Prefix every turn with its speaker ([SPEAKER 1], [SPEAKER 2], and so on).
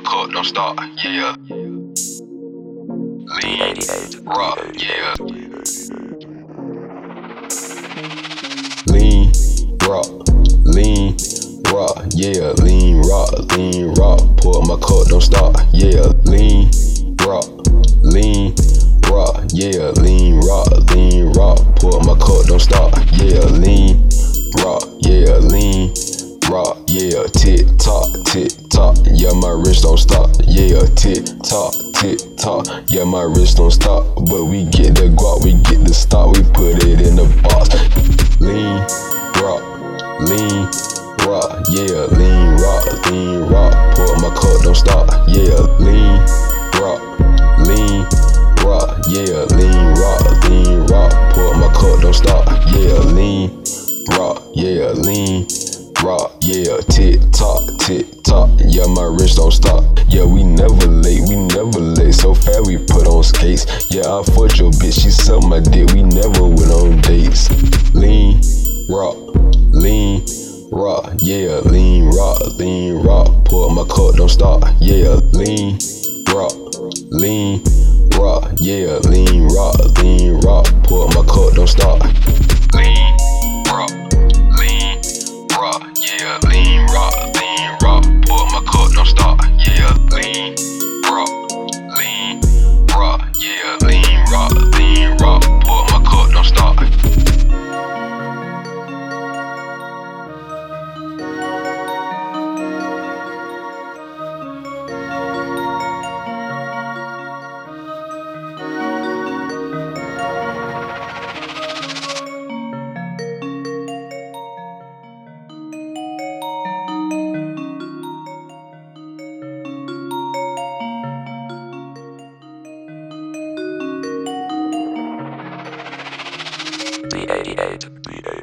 [SPEAKER 1] cup, don't stop, yeah. Lean, rock, yeah. Lean, rock, lean, rock, yeah. Lean, rock, lean, rock. Pour my cup, don't stop, yeah. Lean, rock, lean, rock, yeah. Lean, rock, lean, rock. Pour my cup, don't stop, yeah. Lean, rock, yeah. Lean, rock, yeah. Tick tock, tick tock, yeah. My wrist don't stop, yeah. Tick tock, tick tock, yeah. My wrist don't stop, but we get the guap, we get the stock, we put it in the box. Lean, rock, lean, rock, yeah. Lean, rock, lean, rock. Pour my cup, don't stop, yeah. Lean, rock, lean, rock, yeah. Lean, rock, lean, rock. Pour my cup, don't stop, yeah. Lean, rock, yeah. Lean, rock, yeah. Tick tock, tick tock, yeah. My wrist don't stop, yeah. We never late, we never late. So fast we put on skates, yeah. I fucked your bitch, she sucked my dick. We never went on dates. Lean, rock, lean, rock, yeah. Lean, rock, lean, rock. Pour up my cup, don't stop, yeah. Lean, rock, lean, rock, yeah. Lean, rock, lean, rock. Pour up my cup, don't stop. don't start, yeah, lean. D-88. D-88.